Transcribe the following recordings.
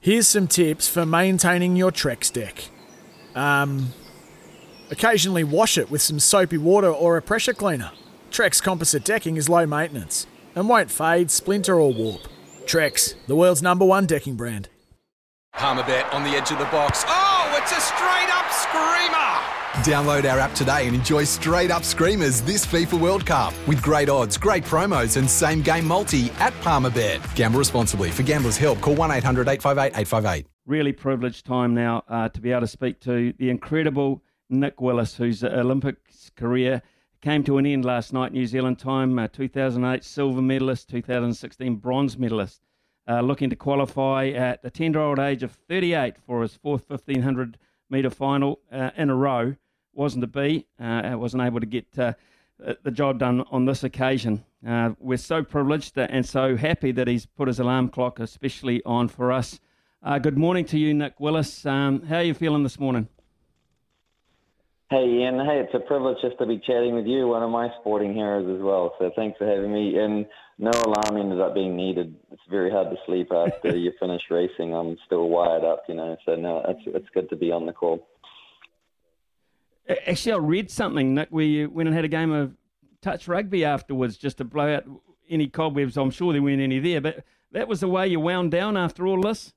Here's some tips for maintaining your Trex deck. Um, occasionally wash it with some soapy water or a pressure cleaner. Trex composite decking is low maintenance and won't fade, splinter, or warp. Trex, the world's number one decking brand. Palmerbet on the edge of the box. Oh, it's a straight up screamer! Download our app today and enjoy straight up screamers this FIFA World Cup with great odds, great promos, and same game multi at Palmerbet. Gamble responsibly. For gamblers' help, call 1 800 858 858. Really privileged time now uh, to be able to speak to the incredible Nick Willis, whose Olympics career came to an end last night, New Zealand time, uh, 2008 silver medalist, 2016 bronze medalist. Uh, looking to qualify at the tender old age of 38 for his fourth 1500 metre final uh, in a row wasn't to be. Uh, wasn't able to get uh, the job done on this occasion. Uh, we're so privileged and so happy that he's put his alarm clock especially on for us. Uh, good morning to you, Nick Willis. Um, how are you feeling this morning? Hey, Ian. Hey, it's a privilege just to be chatting with you, one of my sporting heroes as well. So thanks for having me. And no alarm ended up being needed. It's very hard to sleep after you finish racing. I'm still wired up, you know. So no, it's it's good to be on the call. Actually, I read something, Nick, where you went and had a game of touch rugby afterwards just to blow out any cobwebs. I'm sure there weren't any there, but that was the way you wound down after all this?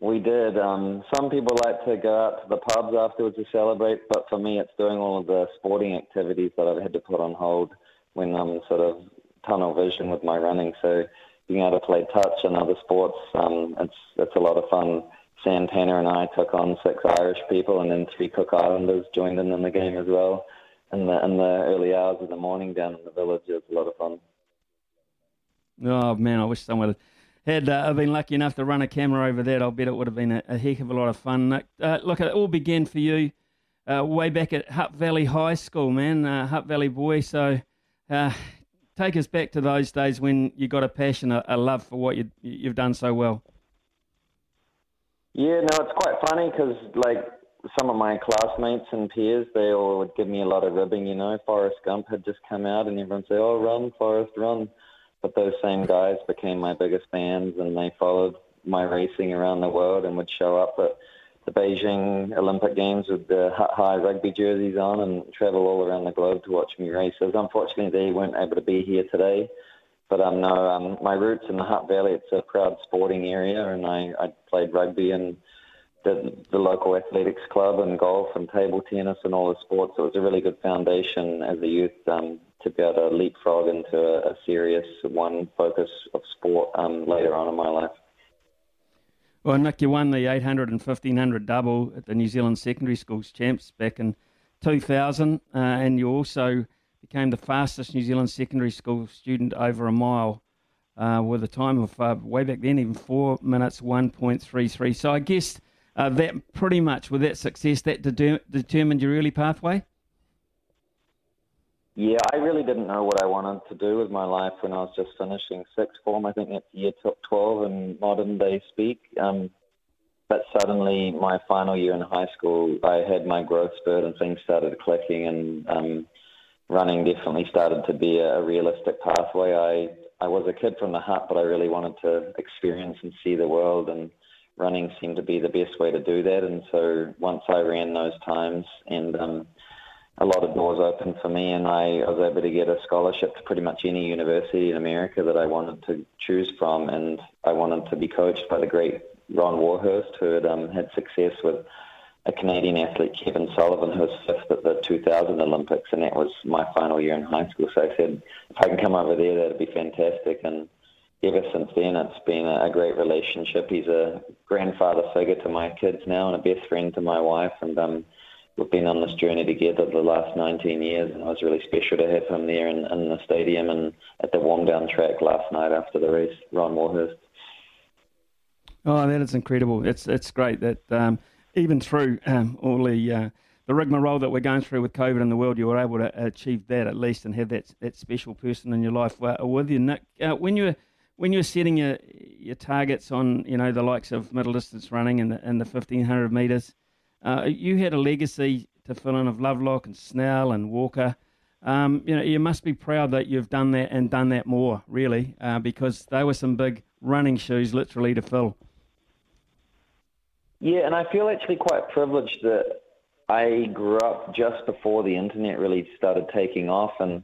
We did. Um, some people like to go out to the pubs afterwards to celebrate, but for me, it's doing all of the sporting activities that I've had to put on hold when I'm sort of tunnel vision with my running. So being able to play touch and other sports, um, it's it's a lot of fun Sam Tanner and I took on six Irish people, and then three Cook Islanders joined in in the game as well. In the in the early hours of the morning down in the village, it was a lot of fun. Oh man, I wish someone had uh, been lucky enough to run a camera over that. I'll bet it would have been a, a heck of a lot of fun. Uh, look, it all began for you uh, way back at Hutt Valley High School, man. Uh, Hutt Valley boy. So uh, take us back to those days when you got a passion, a, a love for what you, you've done so well. Yeah, no, it's quite funny because like some of my classmates and peers, they all would give me a lot of ribbing. You know, Forrest Gump had just come out, and everyone say, "Oh, run, Forrest, run!" But those same guys became my biggest fans, and they followed my racing around the world and would show up at the Beijing Olympic Games with the high rugby jerseys on and travel all around the globe to watch me race. races. Unfortunately, they weren't able to be here today. But um, no, um, my roots in the Hutt Valley. It's a proud sporting area, and I, I played rugby and the, the local athletics club and golf and table tennis and all the sports. It was a really good foundation as a youth um, to be able to leapfrog into a, a serious one focus of sport um, later on in my life. Well, Nick, you won the 800 and 1500 double at the New Zealand Secondary Schools Champs back in 2000, uh, and you also became the fastest New Zealand secondary school student over a mile uh, with a time of uh, way back then, even four minutes 1.33. So I guess uh, that pretty much with that success, that de- determined your early pathway. Yeah, I really didn't know what I wanted to do with my life when I was just finishing sixth form. I think that's year 12 in modern day speak. Um, but suddenly, my final year in high school, I had my growth spurt and things started clicking, and um, running definitely started to be a realistic pathway. I I was a kid from the Hutt, but I really wanted to experience and see the world, and running seemed to be the best way to do that. And so once I ran those times, and um, a lot of doors opened for me, and I was able to get a scholarship to pretty much any university in America that I wanted to choose from, and I wanted to be coached by the great Ron Warhurst, who had um, had success with a Canadian athlete, Kevin Sullivan, who was fifth at the 2000 Olympics, and that was my final year in high school. So I said, if I can come over there, that'd be fantastic. And ever since then, it's been a great relationship. He's a grandfather figure to my kids now and a best friend to my wife. And um, we've been on this journey together the last 19 years, and it was really special to have him there in, in the stadium and at the warm down track last night after the race, Ron Warhurst. Oh, that is incredible. It's it's great that um, even through um, all the uh, the rigmarole that we're going through with COVID in the world, you were able to achieve that at least and have that that special person in your life uh, with you. Nick, uh, when you were when you're setting your your targets on you know the likes of middle distance running and the, and the 1500 meters, uh, you had a legacy to fill in of Lovelock and Snell and Walker. Um, you know you must be proud that you've done that and done that more really uh, because they were some big running shoes literally to fill. Yeah, and I feel actually quite privileged that I grew up just before the internet really started taking off, and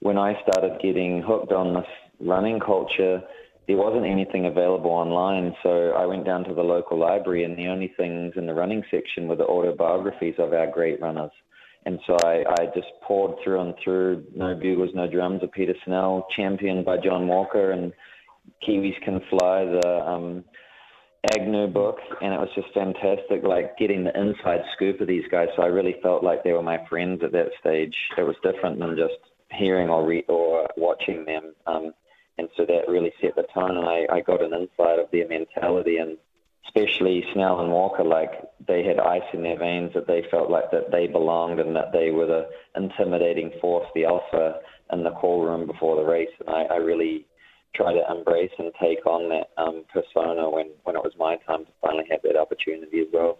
when I started getting hooked on this running culture, there wasn't anything available online. So I went down to the local library, and the only things in the running section were the autobiographies of our great runners. And so I, I just poured through and through No Bugles, No Drums of Peter Snell, championed by John Walker, and Kiwis Can Fly, the um, Agnew book, and it was just fantastic, like getting the inside scoop of these guys. So I really felt like they were my friends at that stage. It was different than just hearing or re- or watching them, um, and so that really set the tone. And I, I got an insight of their mentality, and especially Snell and Walker, like they had ice in their veins that they felt like that they belonged and that they were the intimidating force, the alpha in the call room before the race. And I, I really try to embrace and take on that um, persona when, when it was my time to finally have that opportunity as well.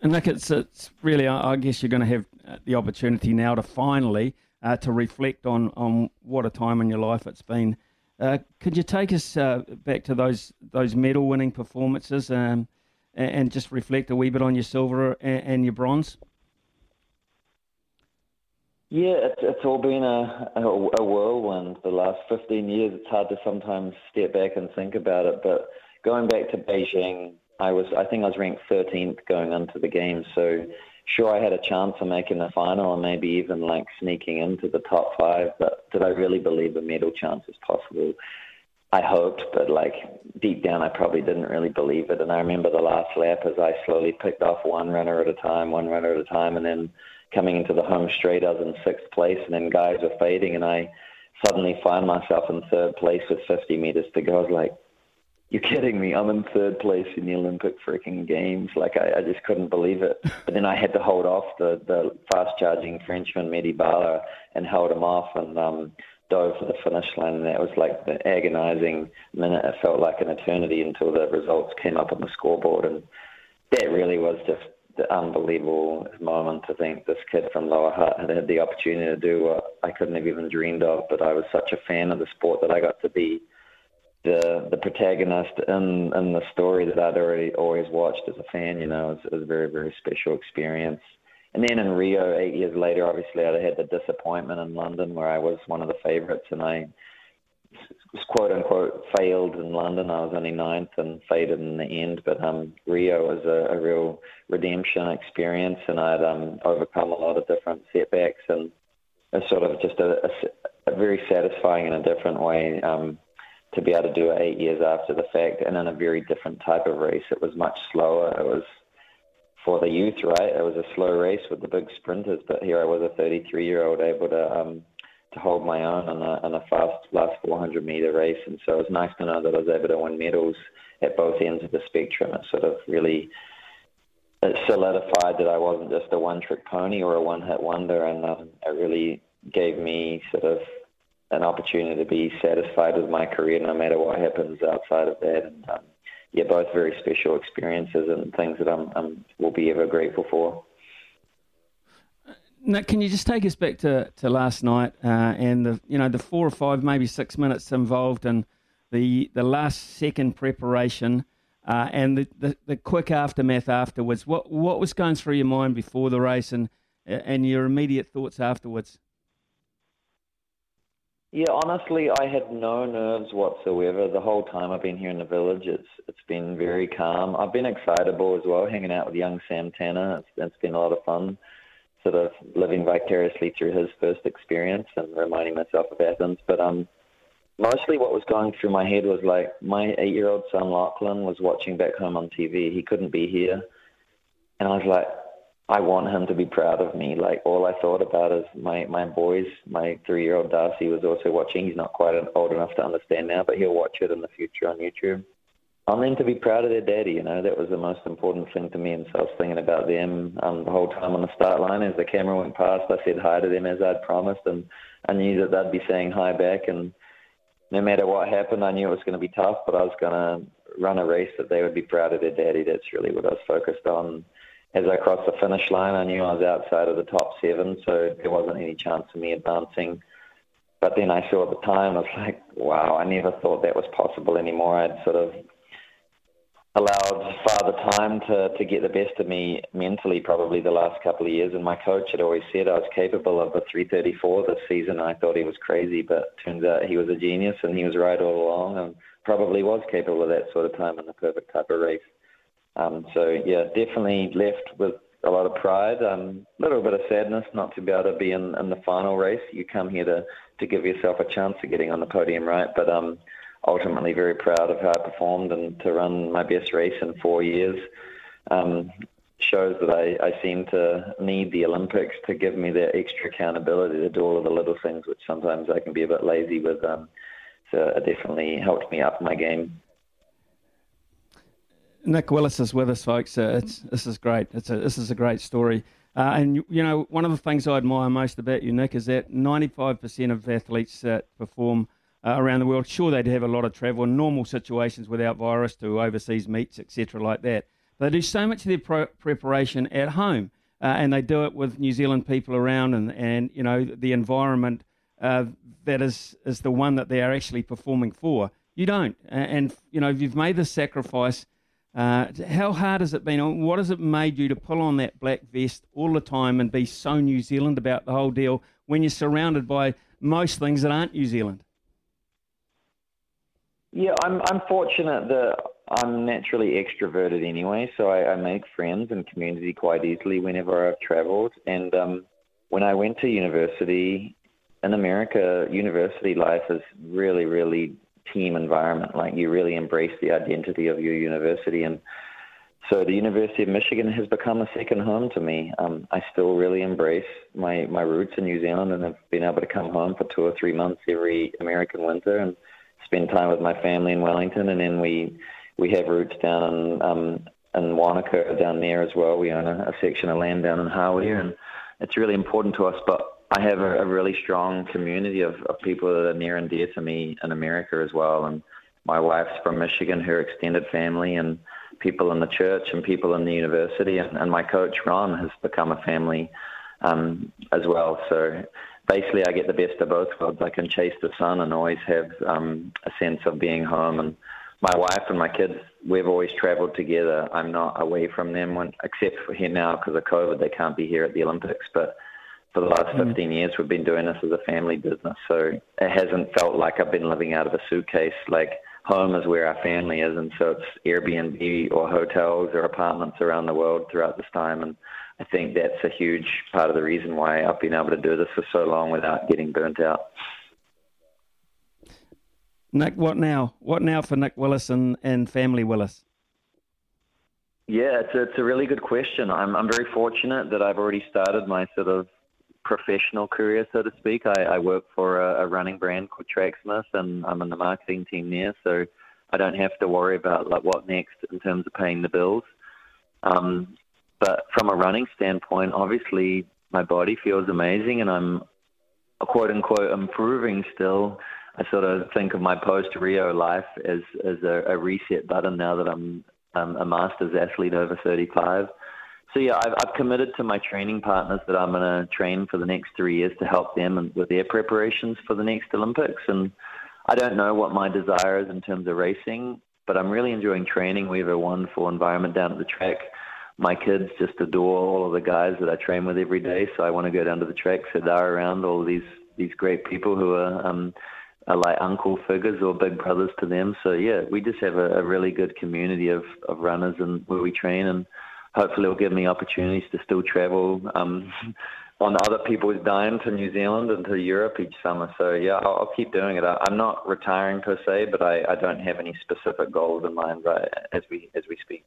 And Nick, it's, it's really, I guess you're going to have uh, the opportunity now to finally uh, to reflect on, on what a time in your life it's been. Uh, could you take us uh, back to those those medal winning performances um, and, and, just reflect a wee bit on your silver and, and your bronze? Yeah, it's, it's all been a, a, a whirlwind the last 15 years. It's hard to sometimes step back and think about it. But going back to Beijing, I was I think I was ranked 13th going into the game. So sure, I had a chance of making the final and maybe even like sneaking into the top five. But did I really believe a medal chance was possible? I hoped, but like deep down, I probably didn't really believe it. And I remember the last lap as I slowly picked off one runner at a time, one runner at a time, and then coming into the home straight, I was in sixth place, and then guys were fading, and I suddenly find myself in third place with 50 meters to go. I was like, you're kidding me. I'm in third place in the Olympic freaking games. Like, I, I just couldn't believe it. But then I had to hold off the, the fast charging Frenchman, Mehdi Baala, and held him off and um, dove for the finish line. And that was like the agonizing minute. It felt like an eternity until the results came up on the scoreboard. And that really was just unbelievable moment to think this kid from Lower Hutt had had the opportunity to do what I couldn't have even dreamed of. But I was such a fan of the sport that I got to be the the protagonist in in the story that I'd already always watched as a fan. You know, it was, it was a very very special experience. And then in Rio, eight years later, obviously I had the disappointment in London where I was one of the favourites and I quote unquote failed in London. I was only ninth and faded in the end, but um, Rio was a, a real redemption experience, and I'd um, overcome a lot of different setbacks, and sort of just a, a, a very satisfying in a different way um, to be able to do it eight years after the fact, and in a very different type of race. It was much slower. It was for the youth, right? It was a slow race with the big sprinters, but here I was a 33 year old able to um, to hold my own on a, on a fast last 400 meter race. And so it was nice to know that I was able to win medals at both ends of the spectrum. It sort of really it solidified that I wasn't just a one trick pony or a one hit wonder. And um, it really gave me sort of an opportunity to be satisfied with my career no matter what happens outside of that. And um, yeah, both very special experiences and things that I'm, I'm will be ever grateful for. Can you just take us back to, to last night uh, and the you know the four or five maybe six minutes involved in the the last second preparation uh, and the, the, the, quick aftermath afterwards. What what was going through your mind before the race and and your immediate thoughts afterwards? Yeah, honestly, I had no nerves whatsoever the whole time I've been here in the village. It's it's been very calm. I've been excitable as well, hanging out with young Sam Tanner. It's, it's been a lot of fun sort of living vicariously through his first experience and reminding myself of Athens. But um, mostly what was going through my head was like my eight-year-old son Lachlan was watching back home on TV. He couldn't be here, and I was like, I want him to be proud of me. Like all I thought about is my my boys. My three-year-old Darcy was also watching. He's not quite old enough to understand now, but he'll watch it in the future on YouTube. On them to be proud of their daddy. You know, that was the most important thing to me. And so I was thinking about them um, the whole time on the start line. As the camera went past, I said hi to them as I'd promised, and I knew that they'd be saying hi back. And no matter what happened, I knew it was going to be tough, but I was going to run a race that they would be proud of their daddy. That's really what I was focused on. As I crossed the finish line, I knew I was outside of the top seven, so there wasn't any chance of me advancing. But then I saw the time, I was like, wow, I never thought that was possible anymore. I'd sort of allowed father time to, to get the best of me mentally probably the last couple of years. And my coach had always said I was capable of a 334 this season. I thought he was crazy, but turns out he was a genius and he was right all along and probably was capable of that sort of time in the perfect type of race. Um, so, yeah, definitely left with a lot of pride, a um, little bit of sadness not to be able to be in, in the final race. You come here to, to give yourself a chance of getting on the podium, right? But um, ultimately very proud of how I performed and to run my best race in four years. Um, shows that I, I seem to need the Olympics to give me that extra accountability to do all of the little things, which sometimes I can be a bit lazy with. Um, so it definitely helped me up my game. Nick Willis is with us, folks. Uh, this is great. A, this is a great story. Uh, and, you know, one of the things I admire most about you, Nick, is that 95% of athletes that perform uh, around the world. Sure, they'd have a lot of travel in normal situations without virus to overseas meets, etc., like that. They do so much of their pro- preparation at home, uh, and they do it with New Zealand people around, and, and you know the environment uh, that is is the one that they are actually performing for. You don't, and you know if you've made the sacrifice. Uh, how hard has it been? What has it made you to pull on that black vest all the time and be so New Zealand about the whole deal when you're surrounded by most things that aren't New Zealand? Yeah, I'm I'm fortunate that I'm naturally extroverted anyway, so I, I make friends and community quite easily whenever I've travelled. And um, when I went to university in America, university life is really, really team environment. Like you really embrace the identity of your university, and so the University of Michigan has become a second home to me. Um, I still really embrace my my roots in New Zealand, and have been able to come home for two or three months every American winter and spend time with my family in Wellington, and then we we have roots down in um, in Wanaka down there as well. We own a, a section of land down in Hawea, and it's really important to us. But I have a, a really strong community of, of people that are near and dear to me in America as well. And my wife's from Michigan, her extended family, and people in the church and people in the university, and, and my coach Ron has become a family um, as well. So basically I get the best of both worlds. I can chase the sun and always have um, a sense of being home. And my wife and my kids, we've always travelled together. I'm not away from them, when, except for here now because of COVID. They can't be here at the Olympics, but for the last mm. 15 years, we've been doing this as a family business. So it hasn't felt like I've been living out of a suitcase. Like home is where our family is, and so it's Airbnb or hotels or apartments around the world throughout this time. And I think that's a huge part of the reason why I've been able to do this for so long without getting burnt out. Nick, what now? What now for Nick Willis and, and family Willis? Yeah, it's a, it's a really good question. I'm, I'm very fortunate that I've already started my sort of professional career, so to speak. I, I work for a, a running brand called Tracksmith, and I'm in the marketing team there, so I don't have to worry about like what next in terms of paying the bills. Um, but from a running standpoint, obviously my body feels amazing and I'm quote unquote improving still. I sort of think of my post Rio life as as a, a, reset button now that I'm a masters athlete over 35. So yeah, I've, I've committed to my training partners that I'm going to train for the next three years to help them with their preparations for the next Olympics. And I don't know what my desire is in terms of racing, but I'm really enjoying training. We have a wonderful environment down at the track my kids just adore all of the guys that I train with every day. So I want to go down to the track, sit there around all these these great people who are, um, are like uncle figures or big brothers to them. So yeah, we just have a, a really good community of, of runners and where we train, and hopefully it'll give me opportunities to still travel. Um, on other people's dime to New Zealand and to Europe each summer. So yeah, I'll, I'll keep doing it. I, I'm not retiring per se, but I, I don't have any specific goals in mind right as we as we speak.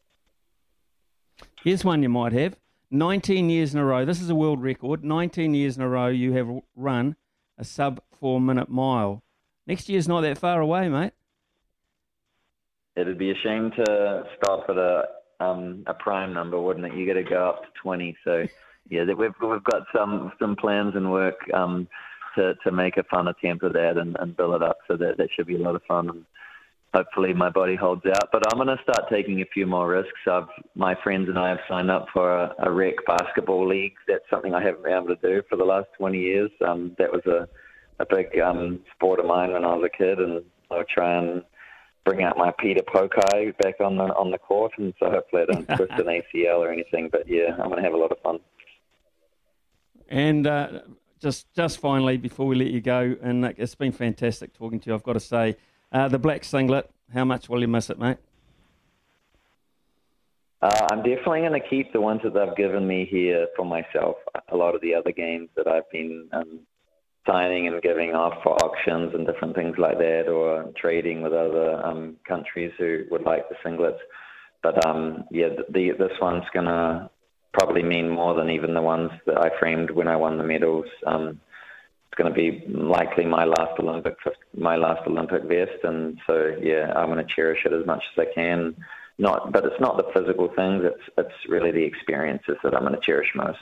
Here's one you might have. 19 years in a row. This is a world record. 19 years in a row you have run a sub four minute mile. Next year's not that far away, mate. it'd be a shame to stop at a um, a prime number, wouldn't it? You got to go up to 20. So yeah, we've we've got some some plans and work um, to to make a fun attempt at that and, and build it up. So that that should be a lot of fun. Hopefully my body holds out. But I'm going to start taking a few more risks. I've my friends and I have signed up for a, a rec basketball league. That's something I haven't been able to do for the last 20 years. Um, that was a a big um, sport of mine when I was a kid, and I'll try and bring out my Peter Pokai back on the on the court, and so hopefully I don't twist an ACL or anything. But yeah, I'm going to have a lot of fun. And uh, just just finally, before we let you go, and it's been fantastic talking to you. I've got to say, uh, the black singlet. How much will you miss it, mate? Uh, I'm definitely going to keep the ones that they've given me here for myself. A lot of the other games that I've been um, signing and giving off for auctions and different things like that, or trading with other um, countries who would like the singlets. But um, yeah, the, this one's gonna probably mean more than even the ones that I framed when I won the medals. Um, it's going to be likely my last Olympic my last Olympic vest, and so yeah, I'm going to cherish it as much as I can. Not, but it's not the physical things; it's it's really the experiences that I'm going to cherish most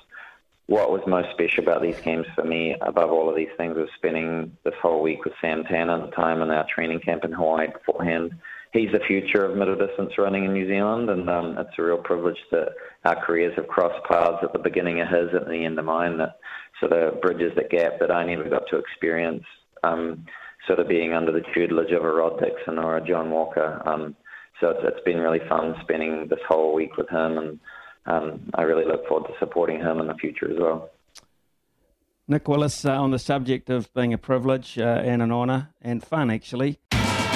what was most special about these games for me, above all of these things, was spending this whole week with Sam Tan at the time in our training camp in Hawaii beforehand. He's the future of middle distance running in New Zealand, and um, it's a real privilege that our careers have crossed paths at the beginning of his, at the end of mine. That sort of bridges that gap that I never got to experience, um, sort of being under the tutelage of a Rod Dixon or a John Walker. Um, so it's, it's been really fun spending this whole week with him and um, I really look forward to supporting him in the future as well. Nick Willis, uh, on the subject of being a privilege uh, and an honour and fun, actually.